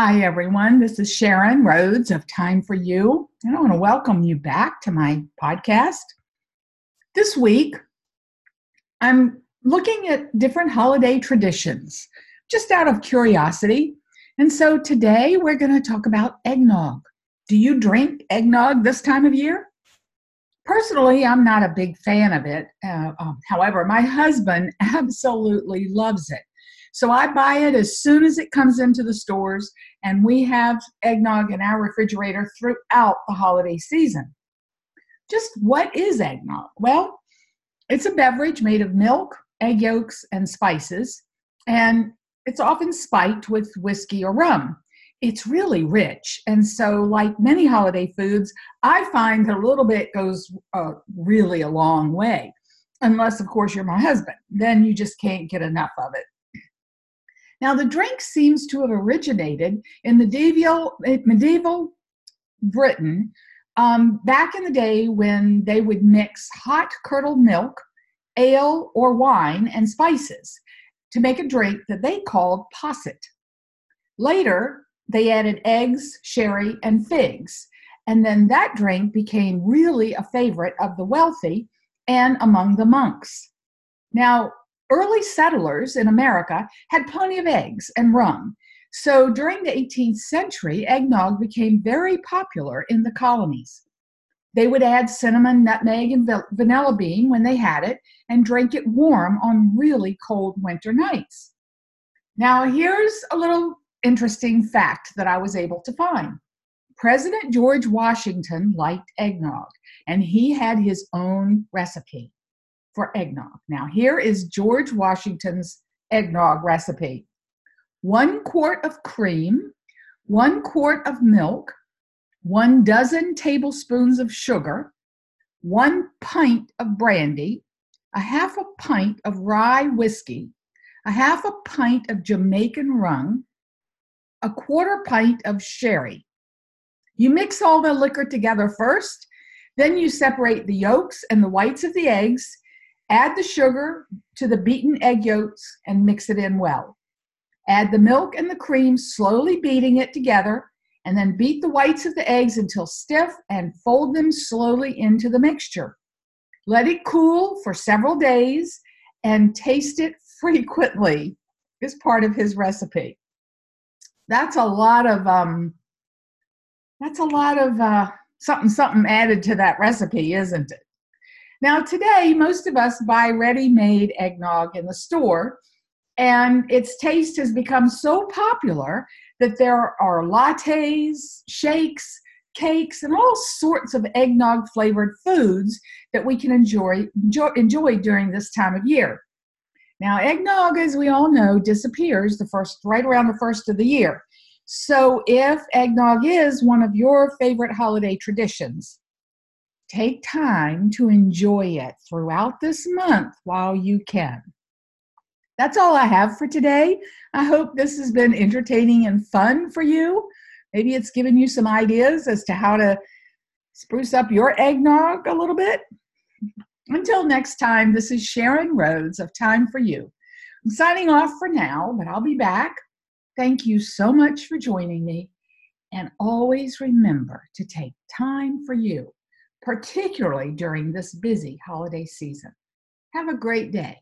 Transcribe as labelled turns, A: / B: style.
A: Hi, everyone. This is Sharon Rhodes of Time for You, and I want to welcome you back to my podcast. This week, I'm looking at different holiday traditions just out of curiosity. And so today we're going to talk about eggnog. Do you drink eggnog this time of year? Personally, I'm not a big fan of it. Uh, um, however, my husband absolutely loves it. So I buy it as soon as it comes into the stores, and we have eggnog in our refrigerator throughout the holiday season. Just what is eggnog? Well, it's a beverage made of milk, egg yolks, and spices, and it's often spiked with whiskey or rum. It's really rich, and so, like many holiday foods, I find that a little bit goes uh, really a long way. Unless, of course, you're my husband, then you just can't get enough of it. Now, the drink seems to have originated in medieval, medieval Britain um, back in the day when they would mix hot curdled milk, ale, or wine and spices to make a drink that they called posset. Later, they added eggs, sherry, and figs, and then that drink became really a favorite of the wealthy and among the monks. Now, early settlers in America had plenty of eggs and rum. So during the 18th century, eggnog became very popular in the colonies. They would add cinnamon, nutmeg, and vanilla bean when they had it and drink it warm on really cold winter nights. Now, here's a little interesting fact that I was able to find. President George Washington liked eggnog, and he had his own recipe for eggnog. Now, here is George Washington's eggnog recipe one quart of cream, one quart of milk, one dozen tablespoons of sugar, one pint of brandy, a half a pint of rye whiskey, a half a pint of Jamaican rum, a quarter pint of sherry. You mix all the liquor together first, then you separate the yolks and the whites of the eggs Add the sugar to the beaten egg yolks and mix it in well. Add the milk and the cream, slowly beating it together, and then beat the whites of the eggs until stiff and fold them slowly into the mixture. Let it cool for several days and taste it frequently is part of his recipe. That's a lot of um that's a lot of uh something something added to that recipe, isn't it? Now, today, most of us buy ready made eggnog in the store, and its taste has become so popular that there are lattes, shakes, cakes, and all sorts of eggnog flavored foods that we can enjoy, enjoy, enjoy during this time of year. Now, eggnog, as we all know, disappears the first right around the first of the year. So, if eggnog is one of your favorite holiday traditions, Take time to enjoy it throughout this month while you can. That's all I have for today. I hope this has been entertaining and fun for you. Maybe it's given you some ideas as to how to spruce up your eggnog a little bit. Until next time, this is Sharon Rhodes of Time for You. I'm signing off for now, but I'll be back. Thank you so much for joining me. And always remember to take time for you particularly during this busy holiday season. Have a great day.